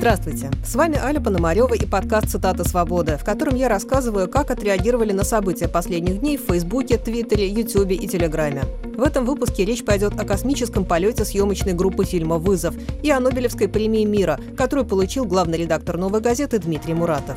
Здравствуйте, с вами Аля Пономарева и подкаст «Цитата свободы», в котором я рассказываю, как отреагировали на события последних дней в Фейсбуке, Твиттере, Ютубе и Телеграме. В этом выпуске речь пойдет о космическом полете съемочной группы фильма «Вызов» и о Нобелевской премии мира, которую получил главный редактор «Новой газеты» Дмитрий Муратов.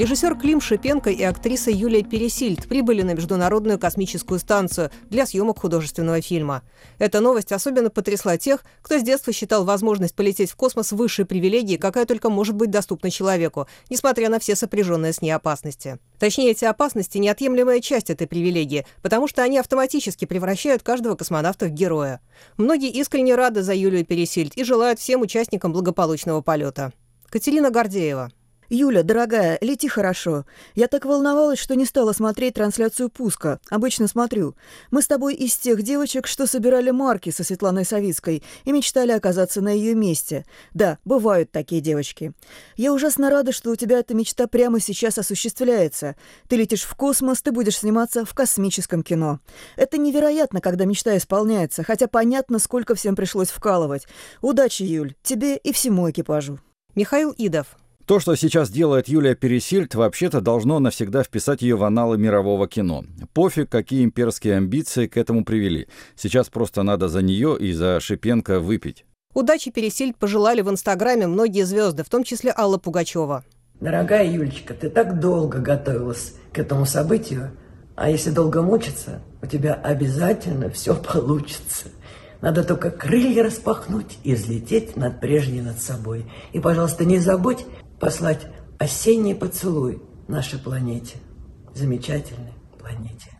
Режиссер Клим Шипенко и актриса Юлия Пересильд прибыли на Международную космическую станцию для съемок художественного фильма. Эта новость особенно потрясла тех, кто с детства считал возможность полететь в космос высшей привилегией, какая только может быть доступна человеку, несмотря на все сопряженные с ней опасности. Точнее, эти опасности – неотъемлемая часть этой привилегии, потому что они автоматически превращают каждого космонавта в героя. Многие искренне рады за Юлию Пересильд и желают всем участникам благополучного полета. Катерина Гордеева. «Юля, дорогая, лети хорошо. Я так волновалась, что не стала смотреть трансляцию пуска. Обычно смотрю. Мы с тобой из тех девочек, что собирали марки со Светланой Савицкой и мечтали оказаться на ее месте. Да, бывают такие девочки. Я ужасно рада, что у тебя эта мечта прямо сейчас осуществляется. Ты летишь в космос, ты будешь сниматься в космическом кино. Это невероятно, когда мечта исполняется, хотя понятно, сколько всем пришлось вкалывать. Удачи, Юль, тебе и всему экипажу». Михаил Идов. То, что сейчас делает Юлия Пересильд, вообще-то должно навсегда вписать ее в аналы мирового кино. Пофиг, какие имперские амбиции к этому привели. Сейчас просто надо за нее и за Шипенко выпить. Удачи Пересильд пожелали в Инстаграме многие звезды, в том числе Алла Пугачева. Дорогая Юлечка, ты так долго готовилась к этому событию, а если долго мучиться, у тебя обязательно все получится. Надо только крылья распахнуть и взлететь над прежней над собой. И, пожалуйста, не забудь послать осенний поцелуй нашей планете, замечательной планете.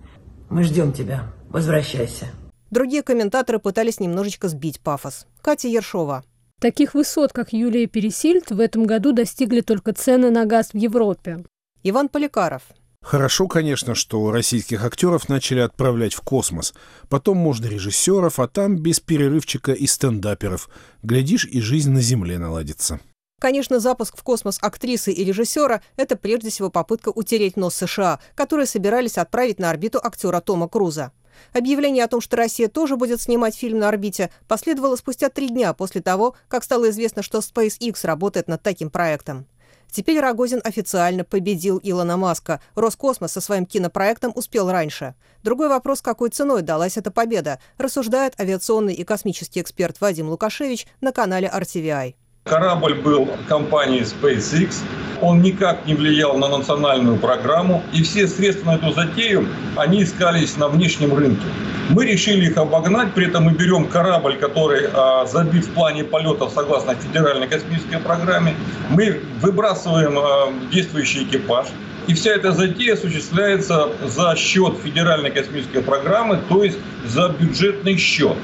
Мы ждем тебя. Возвращайся. Другие комментаторы пытались немножечко сбить пафос. Катя Ершова. Таких высот, как Юлия Пересильд, в этом году достигли только цены на газ в Европе. Иван Поликаров. Хорошо, конечно, что российских актеров начали отправлять в космос. Потом можно режиссеров, а там без перерывчика и стендаперов. Глядишь, и жизнь на Земле наладится. Конечно, запуск в космос актрисы и режиссера – это прежде всего попытка утереть нос США, которые собирались отправить на орбиту актера Тома Круза. Объявление о том, что Россия тоже будет снимать фильм на орбите, последовало спустя три дня после того, как стало известно, что SpaceX работает над таким проектом. Теперь Рогозин официально победил Илона Маска. Роскосмос со своим кинопроектом успел раньше. Другой вопрос, какой ценой далась эта победа, рассуждает авиационный и космический эксперт Вадим Лукашевич на канале RTVI. Корабль был компании SpaceX, он никак не влиял на национальную программу, и все средства на эту затею, они искались на внешнем рынке. Мы решили их обогнать, при этом мы берем корабль, который а, забит в плане полетов согласно федеральной космической программе, мы выбрасываем а, действующий экипаж, и вся эта затея осуществляется за счет федеральной космической программы, то есть за бюджетный счет.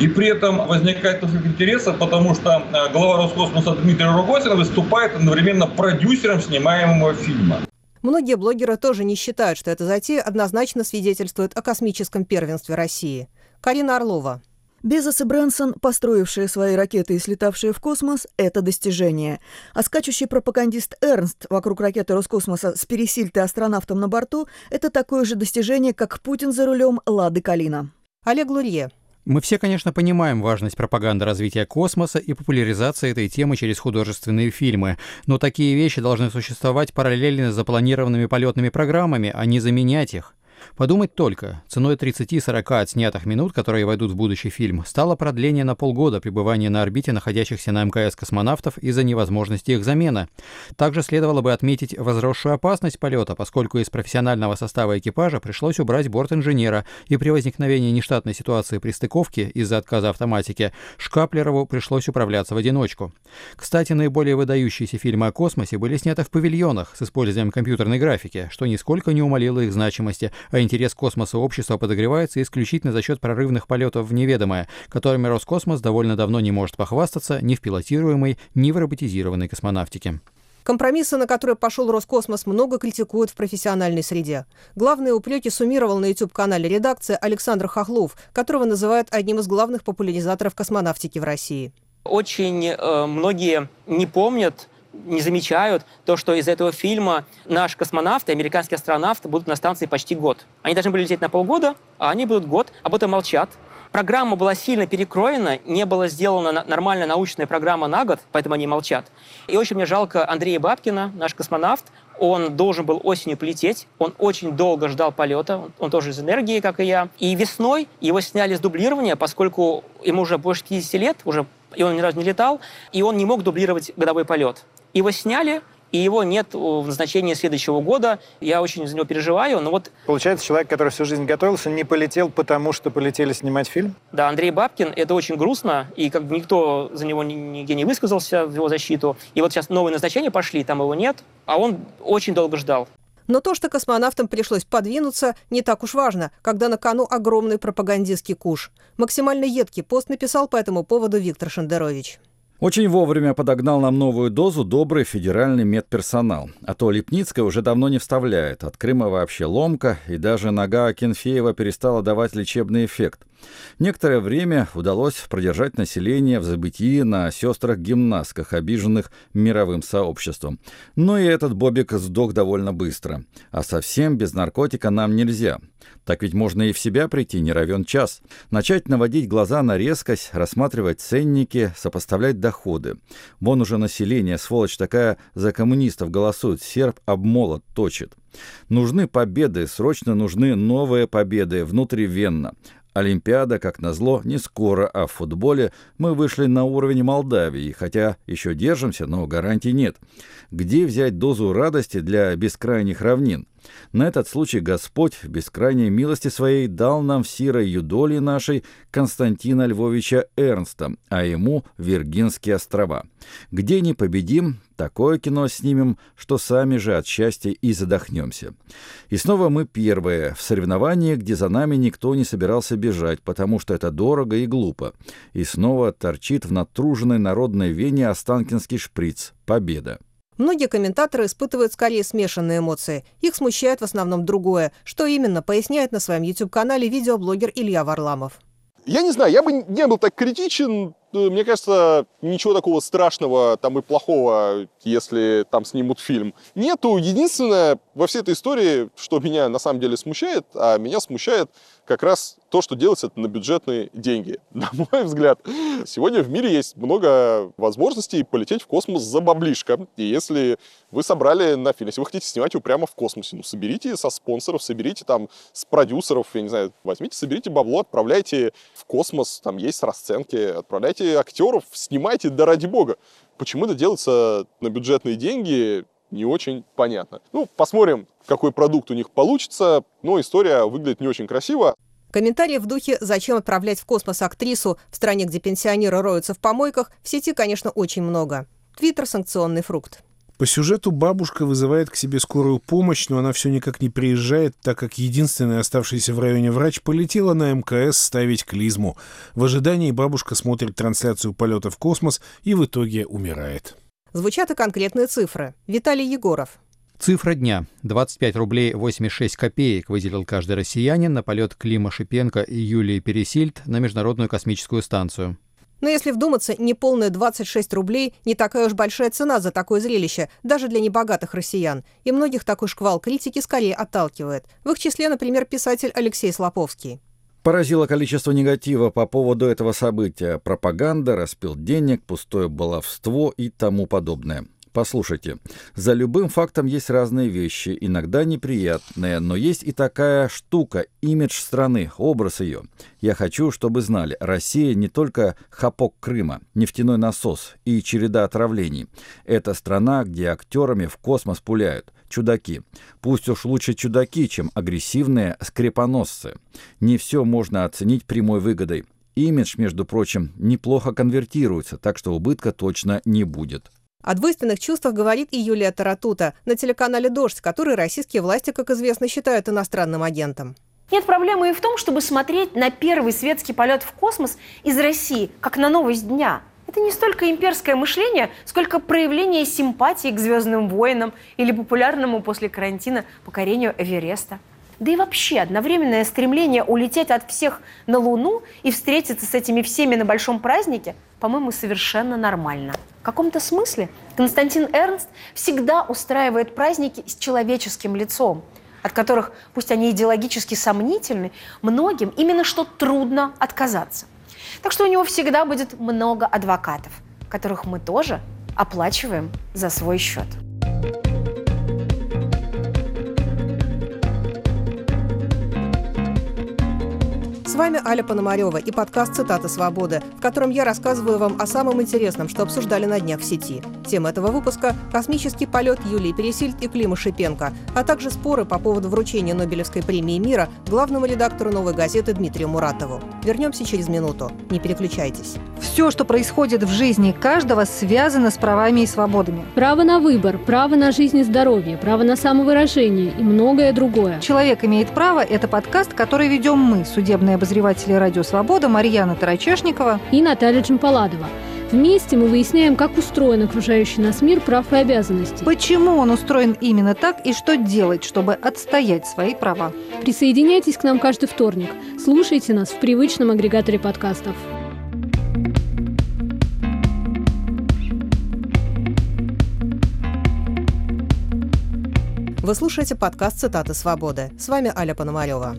И при этом возникает конфликт интересов, потому что э, глава Роскосмоса Дмитрий Рогозин выступает одновременно продюсером снимаемого фильма. Многие блогеры тоже не считают, что эта затея однозначно свидетельствует о космическом первенстве России. Карина Орлова. Безос и Брэнсон, построившие свои ракеты и слетавшие в космос, это достижение. А скачущий пропагандист Эрнст вокруг ракеты Роскосмоса с пересильтой астронавтом на борту – это такое же достижение, как Путин за рулем Лады Калина. Олег Лурье. Мы все, конечно, понимаем важность пропаганды развития космоса и популяризации этой темы через художественные фильмы, но такие вещи должны существовать параллельно с запланированными полетными программами, а не заменять их. Подумать только, ценой 30-40 отснятых минут, которые войдут в будущий фильм, стало продление на полгода пребывания на орбите находящихся на МКС космонавтов из-за невозможности их замены. Также следовало бы отметить возросшую опасность полета, поскольку из профессионального состава экипажа пришлось убрать борт-инженера, и при возникновении нештатной ситуации при стыковке из-за отказа автоматики Шкаплерову пришлось управляться в одиночку. Кстати, наиболее выдающиеся фильмы о космосе были сняты в павильонах с использованием компьютерной графики, что нисколько не умалило их значимости, а интерес космоса общества подогревается исключительно за счет прорывных полетов в неведомое, которыми Роскосмос довольно давно не может похвастаться ни в пилотируемой, ни в роботизированной космонавтике. Компромиссы, на которые пошел Роскосмос, много критикуют в профессиональной среде. Главные упреки суммировал на YouTube-канале редакция Александр Хохлов, которого называют одним из главных популяризаторов космонавтики в России. Очень э, многие не помнят не замечают то, что из этого фильма наш космонавт и американский астронавт будут на станции почти год. Они должны были лететь на полгода, а они будут год, об этом молчат. Программа была сильно перекроена, не была сделана нормальная научная программа на год, поэтому они молчат. И очень мне жалко Андрея Бабкина, наш космонавт. Он должен был осенью полететь, он очень долго ждал полета, он тоже из энергии, как и я. И весной его сняли с дублирования, поскольку ему уже больше 50 лет, уже и он ни разу не летал, и он не мог дублировать годовой полет. Его сняли, и его нет в назначении следующего года. Я очень за него переживаю, но вот... Получается, человек, который всю жизнь готовился, не полетел, потому что полетели снимать фильм? Да, Андрей Бабкин, это очень грустно, и как бы никто за него нигде не высказался в его защиту. И вот сейчас новые назначения пошли, там его нет, а он очень долго ждал. Но то, что космонавтам пришлось подвинуться, не так уж важно, когда на кону огромный пропагандистский куш. Максимально едкий пост написал по этому поводу Виктор Шендерович. Очень вовремя подогнал нам новую дозу добрый федеральный медперсонал. А то Липницкая уже давно не вставляет. От Крыма вообще ломка, и даже нога Акинфеева перестала давать лечебный эффект. Некоторое время удалось продержать население в забытии на сестрах-гимнастках, обиженных мировым сообществом. Но и этот Бобик сдох довольно быстро. А совсем без наркотика нам нельзя. Так ведь можно и в себя прийти, не равен час. Начать наводить глаза на резкость, рассматривать ценники, сопоставлять доходы. Вон уже население, сволочь такая, за коммунистов голосует, серб об молот точит. Нужны победы, срочно нужны новые победы внутривенно. Олимпиада, как назло, не скоро, а в футболе мы вышли на уровень Молдавии, хотя еще держимся, но гарантий нет. Где взять дозу радости для бескрайних равнин? На этот случай Господь в бескрайней милости своей дал нам в сирой юдоли нашей Константина Львовича Эрнста, а ему Виргинские острова. Где не победим, такое кино снимем, что сами же от счастья и задохнемся. И снова мы первые в соревновании, где за нами никто не собирался бежать, потому что это дорого и глупо. И снова торчит в натруженной народной вене Останкинский шприц. Победа. Многие комментаторы испытывают скорее смешанные эмоции. Их смущает в основном другое. Что именно, поясняет на своем YouTube-канале видеоблогер Илья Варламов. Я не знаю, я бы не был так критичен. Э, мне кажется, ничего такого страшного там и плохого, если там снимут фильм, нету. Единственное во всей этой истории, что меня на самом деле смущает, а меня смущает как раз то, что делается на бюджетные деньги. На мой взгляд, сегодня в мире есть много возможностей полететь в космос за баблишко. И если вы собрали на фильм, если вы хотите снимать его прямо в космосе, ну, соберите со спонсоров, соберите там с продюсеров, я не знаю, возьмите, соберите бабло, отправляйте в космос, там есть расценки, отправляйте актеров, снимайте, да ради бога. Почему это делается на бюджетные деньги, не очень понятно. Ну, посмотрим, какой продукт у них получится, но история выглядит не очень красиво. Комментарии в духе «Зачем отправлять в космос актрису в стране, где пенсионеры роются в помойках» в сети, конечно, очень много. Твиттер – санкционный фрукт. По сюжету бабушка вызывает к себе скорую помощь, но она все никак не приезжает, так как единственный оставшийся в районе врач полетела на МКС ставить клизму. В ожидании бабушка смотрит трансляцию полета в космос и в итоге умирает. Звучат и конкретные цифры. Виталий Егоров. Цифра дня. 25 рублей 86 копеек выделил каждый россиянин на полет Клима Шипенко и Юлии Пересильд на Международную космическую станцию. Но если вдуматься, неполные 26 рублей – не такая уж большая цена за такое зрелище, даже для небогатых россиян. И многих такой шквал критики скорее отталкивает. В их числе, например, писатель Алексей Слоповский. Поразило количество негатива по поводу этого события. Пропаганда, распил денег, пустое баловство и тому подобное. Послушайте, за любым фактом есть разные вещи, иногда неприятные, но есть и такая штука, имидж страны, образ ее. Я хочу, чтобы знали, Россия не только хапок Крыма, нефтяной насос и череда отравлений. Это страна, где актерами в космос пуляют. Чудаки. Пусть уж лучше чудаки, чем агрессивные скрепоносцы. Не все можно оценить прямой выгодой. Имидж, между прочим, неплохо конвертируется, так что убытка точно не будет. О двойственных чувствах говорит и Юлия Таратута на телеканале «Дождь», который российские власти, как известно, считают иностранным агентом. Нет проблемы и в том, чтобы смотреть на первый светский полет в космос из России, как на новость дня. Это не столько имперское мышление, сколько проявление симпатии к «Звездным войнам» или популярному после карантина покорению Эвереста. Да и вообще одновременное стремление улететь от всех на Луну и встретиться с этими всеми на большом празднике, по-моему, совершенно нормально. В каком-то смысле Константин Эрнст всегда устраивает праздники с человеческим лицом, от которых, пусть они идеологически сомнительны, многим именно что трудно отказаться. Так что у него всегда будет много адвокатов, которых мы тоже оплачиваем за свой счет. С вами Аля Пономарева и подкаст «Цитата свободы», в котором я рассказываю вам о самом интересном, что обсуждали на днях в сети. Тема этого выпуска – космический полет Юлии Пересильд и Клима Шипенко, а также споры по поводу вручения Нобелевской премии мира главному редактору «Новой газеты» Дмитрию Муратову. Вернемся через минуту. Не переключайтесь. Все, что происходит в жизни каждого, связано с правами и свободами. Право на выбор, право на жизнь и здоровье, право на самовыражение и многое другое. «Человек имеет право» – это подкаст, который ведем мы, судебные обозреватели «Радио Свобода» Марьяна Тарачешникова и Наталья Джампаладова. Вместе мы выясняем, как устроен окружающий нас мир прав и обязанностей. Почему он устроен именно так и что делать, чтобы отстоять свои права. Присоединяйтесь к нам каждый вторник. Слушайте нас в привычном агрегаторе подкастов. Вы слушаете подкаст «Цитаты свободы». С вами Аля Пономарева.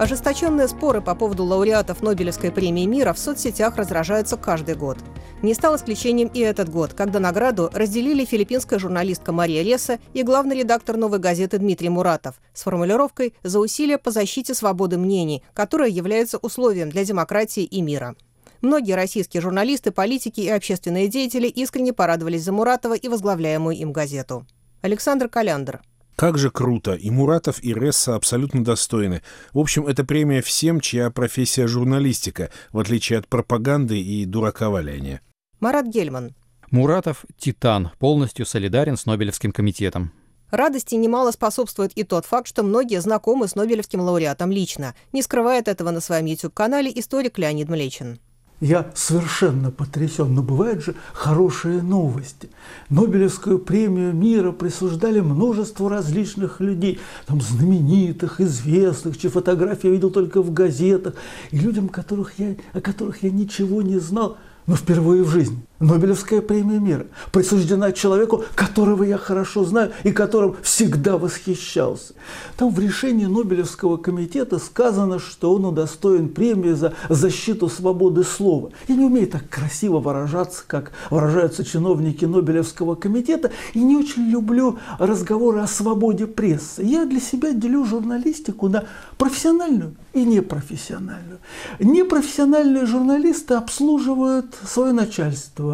Ожесточенные споры по поводу лауреатов Нобелевской премии мира в соцсетях разражаются каждый год. Не стал исключением и этот год, когда награду разделили филиппинская журналистка Мария Леса и главный редактор «Новой газеты» Дмитрий Муратов с формулировкой «за усилия по защите свободы мнений», которая является условием для демократии и мира. Многие российские журналисты, политики и общественные деятели искренне порадовались за Муратова и возглавляемую им газету. Александр Каляндр. Как же круто! И Муратов, и Ресса абсолютно достойны. В общем, это премия всем, чья профессия журналистика, в отличие от пропаганды и дураковаляния. Марат Гельман. Муратов – титан, полностью солидарен с Нобелевским комитетом. Радости немало способствует и тот факт, что многие знакомы с Нобелевским лауреатом лично. Не скрывает этого на своем YouTube-канале историк Леонид Млечин. Я совершенно потрясен, но бывают же хорошие новости. Нобелевскую премию мира присуждали множеству различных людей, там знаменитых, известных, чьи фотографии я видел только в газетах, и людям, которых я, о которых я ничего не знал, но впервые в жизни. Нобелевская премия мира присуждена человеку, которого я хорошо знаю и которым всегда восхищался. Там в решении Нобелевского комитета сказано, что он удостоен премии за защиту свободы слова. Я не умею так красиво выражаться, как выражаются чиновники Нобелевского комитета, и не очень люблю разговоры о свободе прессы. Я для себя делю журналистику на профессиональную и непрофессиональную. Непрофессиональные журналисты обслуживают свое начальство,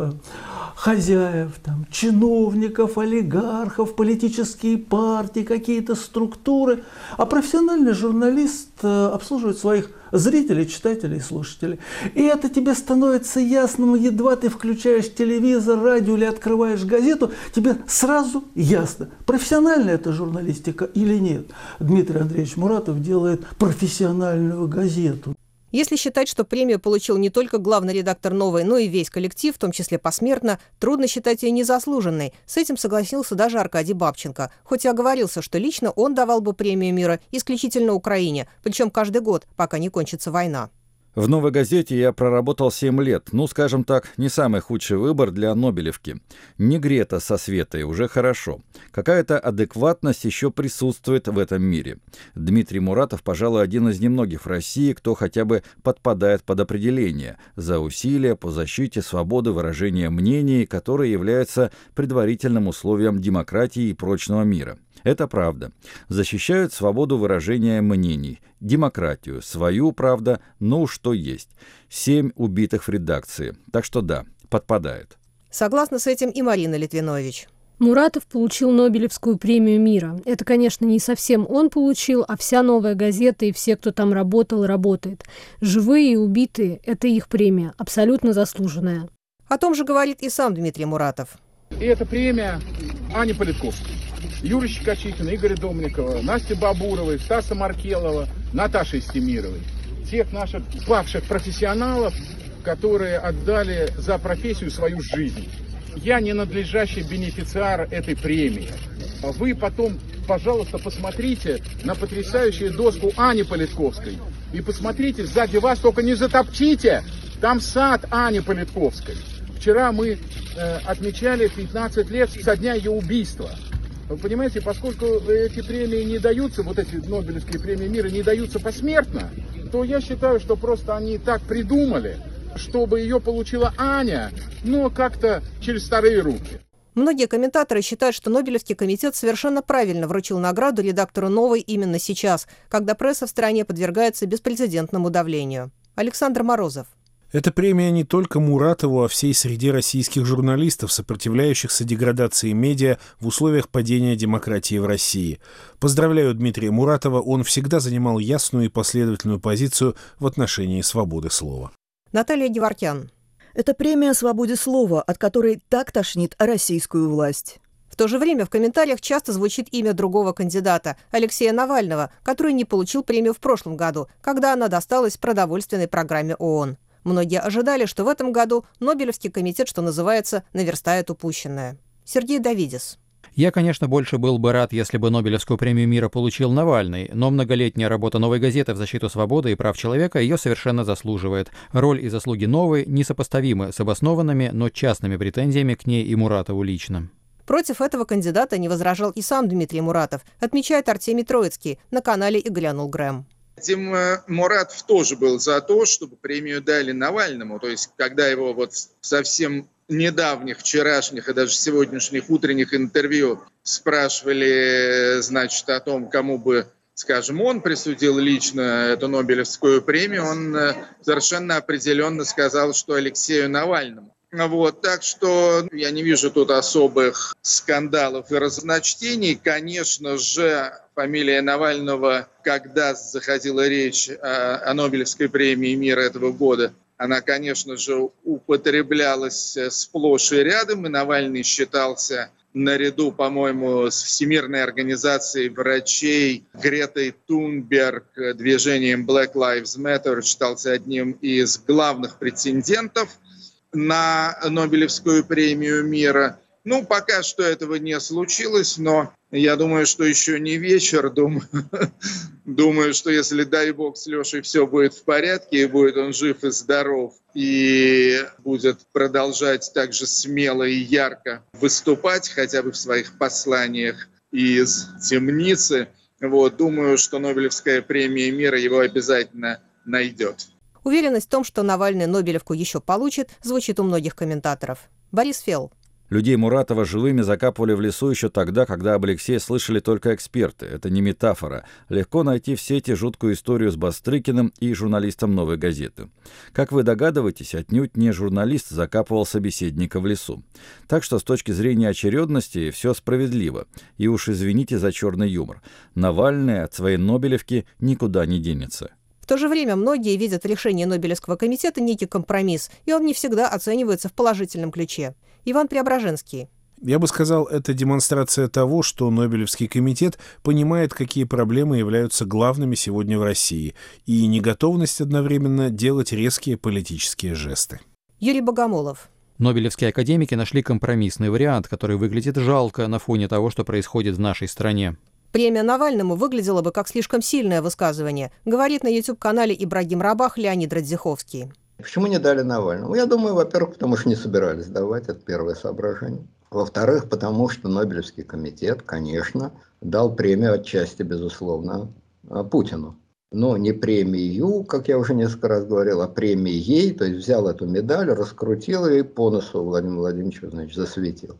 хозяев, там, чиновников, олигархов, политические партии, какие-то структуры. А профессиональный журналист э, обслуживает своих зрителей, читателей, слушателей. И это тебе становится ясным, едва ты включаешь телевизор, радио или открываешь газету, тебе сразу ясно, профессиональная это журналистика или нет. Дмитрий Андреевич Муратов делает профессиональную газету. Если считать, что премию получил не только главный редактор «Новой», но и весь коллектив, в том числе посмертно, трудно считать ее незаслуженной. С этим согласился даже Аркадий Бабченко. Хоть и оговорился, что лично он давал бы премию мира исключительно Украине, причем каждый год, пока не кончится война. В «Новой газете» я проработал 7 лет. Ну, скажем так, не самый худший выбор для Нобелевки. Не Грета со Светой, уже хорошо. Какая-то адекватность еще присутствует в этом мире. Дмитрий Муратов, пожалуй, один из немногих в России, кто хотя бы подпадает под определение за усилия по защите свободы выражения мнений, которое является предварительным условием демократии и прочного мира. Это правда. Защищают свободу выражения мнений, демократию, свою, правда, ну что есть. Семь убитых в редакции. Так что да, подпадает. Согласна с этим и Марина Литвинович. Муратов получил Нобелевскую премию мира. Это, конечно, не совсем он получил, а вся новая газета и все, кто там работал, работает. Живые и убитые – это их премия, абсолютно заслуженная. О том же говорит и сам Дмитрий Муратов. И эта премия Ани Политковской. Юры Щекочикина, Игоря Домникова, Насти Бабуровой, Стаса Маркелова, Наташи Стемировой. Тех наших павших профессионалов, которые отдали за профессию свою жизнь. Я не надлежащий бенефициар этой премии. Вы потом, пожалуйста, посмотрите на потрясающую доску Ани Политковской. И посмотрите, сзади вас только не затопчите. Там сад Ани Политковской. Вчера мы э, отмечали 15 лет со дня ее убийства. Вы понимаете, поскольку эти премии не даются, вот эти Нобелевские премии мира не даются посмертно, то я считаю, что просто они так придумали, чтобы ее получила Аня, но как-то через старые руки. Многие комментаторы считают, что Нобелевский комитет совершенно правильно вручил награду редактору «Новой» именно сейчас, когда пресса в стране подвергается беспрецедентному давлению. Александр Морозов. Эта премия не только Муратову, а всей среде российских журналистов, сопротивляющихся деградации медиа в условиях падения демократии в России. Поздравляю Дмитрия Муратова, он всегда занимал ясную и последовательную позицию в отношении свободы слова. Наталья Геворкян. Это премия о свободе слова, от которой так тошнит российскую власть. В то же время в комментариях часто звучит имя другого кандидата, Алексея Навального, который не получил премию в прошлом году, когда она досталась продовольственной программе ООН. Многие ожидали, что в этом году Нобелевский комитет, что называется, наверстает упущенное. Сергей Давидис. Я, конечно, больше был бы рад, если бы Нобелевскую премию мира получил Навальный, но многолетняя работа «Новой газеты» в защиту свободы и прав человека ее совершенно заслуживает. Роль и заслуги «Новой» несопоставимы с обоснованными, но частными претензиями к ней и Муратову лично. Против этого кандидата не возражал и сам Дмитрий Муратов, отмечает Артемий Троицкий на канале «И глянул Грэм». Тим Муратов тоже был за то, чтобы премию дали Навальному. То есть, когда его вот совсем недавних, вчерашних и даже сегодняшних утренних интервью спрашивали, значит, о том, кому бы, скажем, он присудил лично эту Нобелевскую премию, он э, совершенно определенно сказал, что Алексею Навальному. Вот, так что я не вижу тут особых скандалов и разночтений. Конечно же, фамилия Навального, когда заходила речь о, о Нобелевской премии мира этого года, она, конечно же, употреблялась э, сплошь и рядом, и Навальный считался наряду, по-моему, с Всемирной организацией врачей, Гретой Тунберг, движением Black Lives Matter, считался одним из главных претендентов на Нобелевскую премию мира – ну, пока что этого не случилось, но я думаю, что еще не вечер. Думаю, думаю, что если, дай бог, с Лешей все будет в порядке, и будет он жив и здоров, и будет продолжать так же смело и ярко выступать, хотя бы в своих посланиях из темницы, вот, думаю, что Нобелевская премия мира его обязательно найдет. Уверенность в том, что Навальный Нобелевку еще получит, звучит у многих комментаторов. Борис Фелл. Людей Муратова живыми закапывали в лесу еще тогда, когда об Алексее слышали только эксперты. Это не метафора. Легко найти в сети жуткую историю с Бастрыкиным и журналистом «Новой газеты». Как вы догадываетесь, отнюдь не журналист закапывал собеседника в лесу. Так что с точки зрения очередности все справедливо. И уж извините за черный юмор. Навальный от своей Нобелевки никуда не денется. В то же время многие видят в решении Нобелевского комитета некий компромисс, и он не всегда оценивается в положительном ключе. Иван Преображенский. Я бы сказал, это демонстрация того, что Нобелевский комитет понимает, какие проблемы являются главными сегодня в России, и неготовность одновременно делать резкие политические жесты. Юрий Богомолов. Нобелевские академики нашли компромиссный вариант, который выглядит жалко на фоне того, что происходит в нашей стране. Премия Навальному выглядела бы как слишком сильное высказывание, говорит на YouTube-канале Ибрагим Рабах Леонид Радзиховский. Почему не дали Навальному? Я думаю, во-первых, потому что не собирались давать, это первое соображение. Во-вторых, потому что Нобелевский комитет, конечно, дал премию отчасти, безусловно, Путину. Но не премию, как я уже несколько раз говорил, а премией, то есть взял эту медаль, раскрутил и по носу Владимиру Владимировичу, значит, засветил.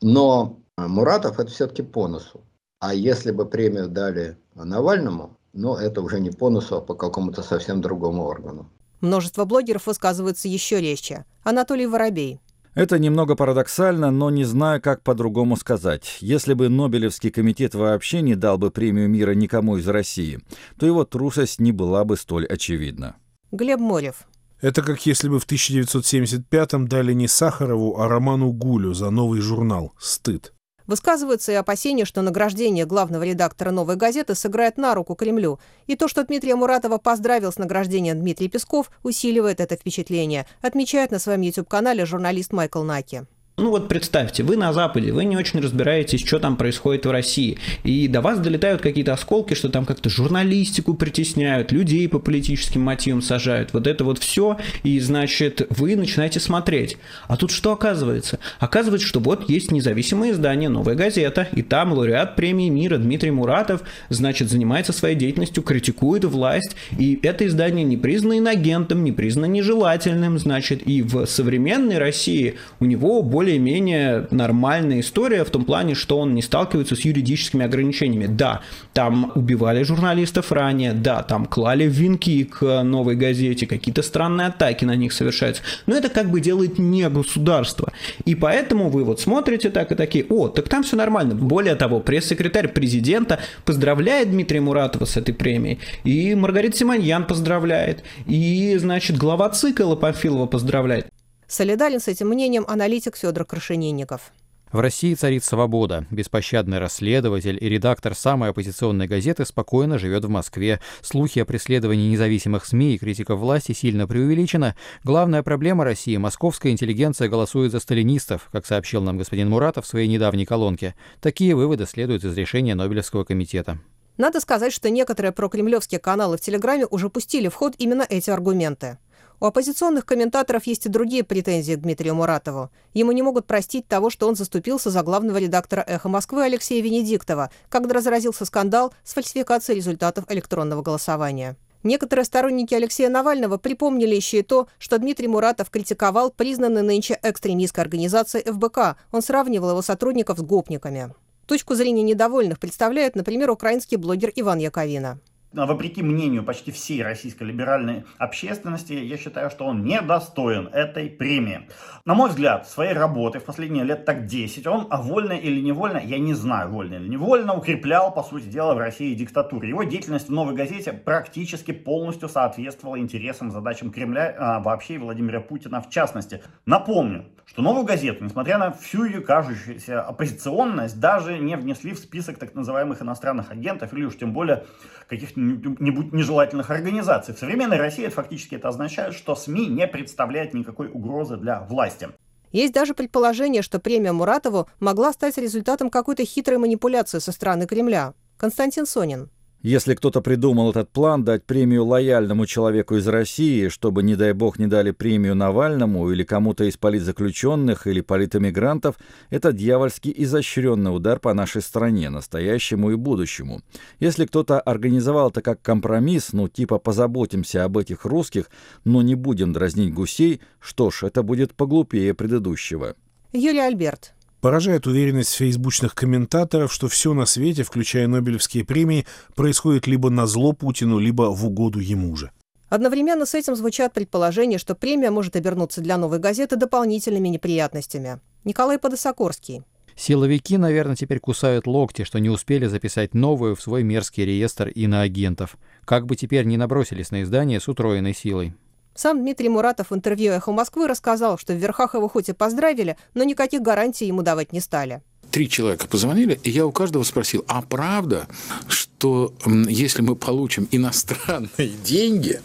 Но Муратов это все-таки по носу. А если бы премию дали Навальному, ну, это уже не по носу, а по какому-то совсем другому органу. Множество блогеров высказываются еще резче. Анатолий Воробей. Это немного парадоксально, но не знаю, как по-другому сказать. Если бы Нобелевский комитет вообще не дал бы премию мира никому из России, то его трусость не была бы столь очевидна. Глеб Морев. Это как если бы в 1975-м дали не Сахарову, а Роману Гулю за новый журнал «Стыд». Высказываются и опасения, что награждение главного редактора «Новой газеты» сыграет на руку Кремлю. И то, что Дмитрия Муратова поздравил с награждением Дмитрий Песков, усиливает это впечатление, отмечает на своем YouTube-канале журналист Майкл Наки. Ну вот представьте, вы на Западе, вы не очень разбираетесь, что там происходит в России, и до вас долетают какие-то осколки, что там как-то журналистику притесняют, людей по политическим мотивам сажают, вот это вот все, и значит вы начинаете смотреть. А тут что оказывается? Оказывается, что вот есть независимое издание «Новая газета», и там лауреат премии мира Дмитрий Муратов, значит, занимается своей деятельностью, критикует власть, и это издание не признано инагентом, не признано нежелательным, значит, и в современной России у него более более-менее нормальная история в том плане, что он не сталкивается с юридическими ограничениями. Да, там убивали журналистов ранее, да, там клали венки к новой газете, какие-то странные атаки на них совершаются, но это как бы делает не государство. И поэтому вы вот смотрите так и такие, о, так там все нормально. Более того, пресс-секретарь президента поздравляет Дмитрия Муратова с этой премией, и Маргарита Симоньян поздравляет, и, значит, глава ЦИКа Памфилова поздравляет. Солидарен с этим мнением аналитик Федор Крашенинников. В России царит свобода. Беспощадный расследователь и редактор самой оппозиционной газеты спокойно живет в Москве. Слухи о преследовании независимых СМИ и критиков власти сильно преувеличены. Главная проблема России – московская интеллигенция голосует за сталинистов, как сообщил нам господин Муратов в своей недавней колонке. Такие выводы следуют из решения Нобелевского комитета. Надо сказать, что некоторые прокремлевские каналы в Телеграме уже пустили в ход именно эти аргументы. У оппозиционных комментаторов есть и другие претензии к Дмитрию Муратову. Ему не могут простить того, что он заступился за главного редактора «Эхо Москвы» Алексея Венедиктова, когда разразился скандал с фальсификацией результатов электронного голосования. Некоторые сторонники Алексея Навального припомнили еще и то, что Дмитрий Муратов критиковал признанной нынче экстремистской организацией ФБК. Он сравнивал его сотрудников с гопниками. Точку зрения недовольных представляет, например, украинский блогер Иван Яковина. А вопреки мнению почти всей российской либеральной общественности, я считаю, что он недостоин этой премии. На мой взгляд, своей работы в последние лет так 10 он, вольно или невольно, я не знаю, вольно или невольно, укреплял, по сути дела, в России диктатуру. Его деятельность в «Новой газете» практически полностью соответствовала интересам, задачам Кремля, а вообще и Владимира Путина в частности. Напомню, что «Новую газету», несмотря на всю ее кажущуюся оппозиционность, даже не внесли в список так называемых иностранных агентов или уж тем более каких-то нежелательных организаций. В современной России фактически это означает, что СМИ не представляют никакой угрозы для власти. Есть даже предположение, что премия Муратову могла стать результатом какой-то хитрой манипуляции со стороны Кремля. Константин Сонин. Если кто-то придумал этот план дать премию лояльному человеку из России, чтобы, не дай бог, не дали премию Навальному или кому-то из политзаключенных или политэмигрантов, это дьявольски изощренный удар по нашей стране, настоящему и будущему. Если кто-то организовал это как компромисс, ну типа позаботимся об этих русских, но не будем дразнить гусей, что ж, это будет поглупее предыдущего. Юлия Альберт. Поражает уверенность фейсбучных комментаторов, что все на свете, включая Нобелевские премии, происходит либо на зло Путину, либо в угоду ему же. Одновременно с этим звучат предположения, что премия может обернуться для новой газеты дополнительными неприятностями. Николай Подосокорский. Силовики, наверное, теперь кусают локти, что не успели записать новую в свой мерзкий реестр иноагентов. Как бы теперь не набросились на издание с утроенной силой. Сам Дмитрий Муратов в интервью «Эхо Москвы» рассказал, что в верхах его хоть и поздравили, но никаких гарантий ему давать не стали. Три человека позвонили, и я у каждого спросил, а правда, что если мы получим иностранные деньги,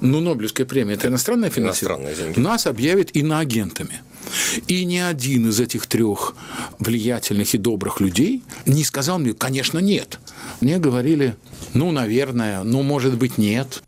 ну, Нобелевская премия – это иностранное финансирование, нас объявят иноагентами. И ни один из этих трех влиятельных и добрых людей не сказал мне, конечно, нет. Мне говорили, ну, наверное, ну, может быть, нет.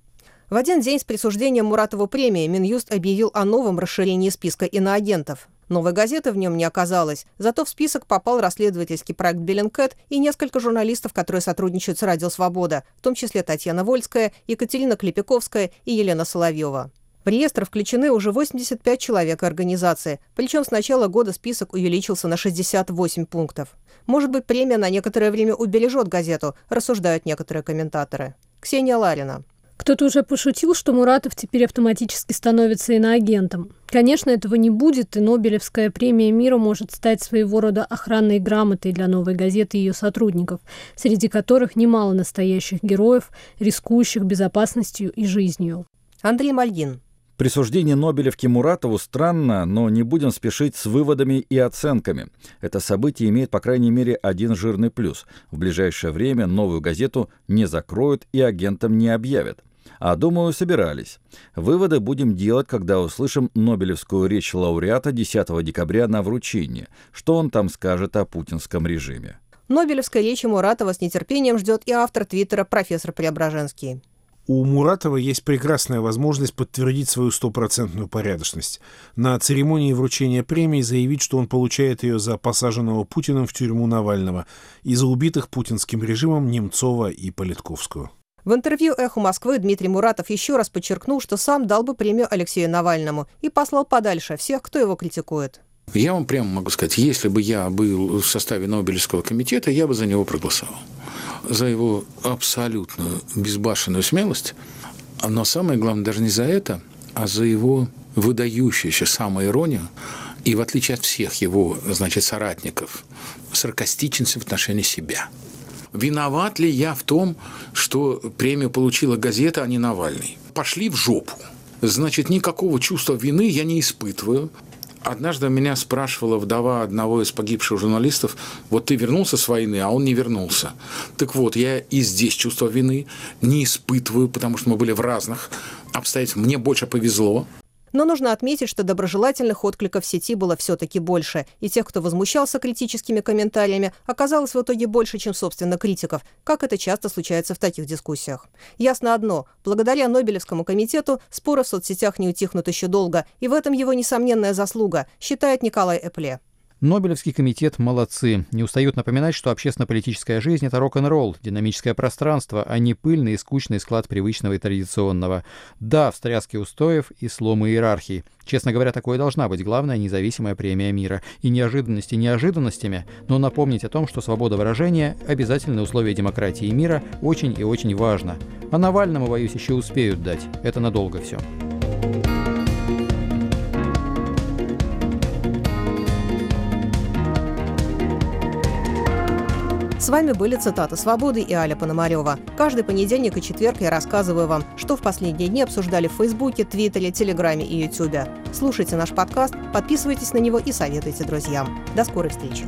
В один день с присуждением Муратову премии Минюст объявил о новом расширении списка иноагентов. Новой газеты в нем не оказалось, зато в список попал расследовательский проект «Bellingcat» и несколько журналистов, которые сотрудничают с «Радио Свобода», в том числе Татьяна Вольтская, Екатерина Клепиковская и Елена Соловьева. В реестр включены уже 85 человек организации, причем с начала года список увеличился на 68 пунктов. Может быть, премия на некоторое время убережет газету, рассуждают некоторые комментаторы. Ксения Ларина. Кто-то уже пошутил, что Муратов теперь автоматически становится иноагентом. Конечно, этого не будет, и Нобелевская премия мира может стать своего рода охранной грамотой для новой газеты и ее сотрудников, среди которых немало настоящих героев, рискующих безопасностью и жизнью. Андрей Мальгин. Присуждение Нобелевки Муратову странно, но не будем спешить с выводами и оценками. Это событие имеет, по крайней мере, один жирный плюс. В ближайшее время новую газету не закроют и агентам не объявят. А думаю, собирались. Выводы будем делать, когда услышим Нобелевскую речь лауреата 10 декабря на вручении. Что он там скажет о путинском режиме. Нобелевской речи Муратова с нетерпением ждет и автор твиттера профессор Преображенский. У Муратова есть прекрасная возможность подтвердить свою стопроцентную порядочность. На церемонии вручения премии заявить, что он получает ее за посаженного Путиным в тюрьму Навального и за убитых путинским режимом Немцова и Политковскую. В интервью «Эху Москвы» Дмитрий Муратов еще раз подчеркнул, что сам дал бы премию Алексею Навальному и послал подальше всех, кто его критикует. Я вам прямо могу сказать, если бы я был в составе Нобелевского комитета, я бы за него проголосовал за его абсолютную безбашенную смелость, но самое главное даже не за это, а за его выдающуюся самоиронию и, в отличие от всех его, значит, соратников, саркастичность в отношении себя. Виноват ли я в том, что премию получила газета, а не Навальный? Пошли в жопу. Значит, никакого чувства вины я не испытываю. Однажды меня спрашивала вдова одного из погибших журналистов, вот ты вернулся с войны, а он не вернулся. Так вот, я и здесь чувство вины не испытываю, потому что мы были в разных обстоятельствах. Мне больше повезло. Но нужно отметить, что доброжелательных откликов в сети было все-таки больше, и тех, кто возмущался критическими комментариями, оказалось в итоге больше, чем, собственно, критиков, как это часто случается в таких дискуссиях. Ясно одно, благодаря Нобелевскому комитету споры в соцсетях не утихнут еще долго, и в этом его несомненная заслуга, считает Николай Эпле. Нобелевский комитет молодцы. Не устают напоминать, что общественно-политическая жизнь — это рок-н-ролл, динамическое пространство, а не пыльный и скучный склад привычного и традиционного. Да, встряски устоев и сломы иерархии. Честно говоря, такое должна быть главная независимая премия мира. И неожиданности неожиданностями, но напомнить о том, что свобода выражения — обязательное условие демократии и мира, очень и очень важно. А Навальному, боюсь, еще успеют дать. Это надолго все. Вами были цитаты «Свободы» и Аля Пономарева. Каждый понедельник и четверг я рассказываю вам, что в последние дни обсуждали в Фейсбуке, Твиттере, Телеграме и Ютубе. Слушайте наш подкаст, подписывайтесь на него и советуйте друзьям. До скорой встречи.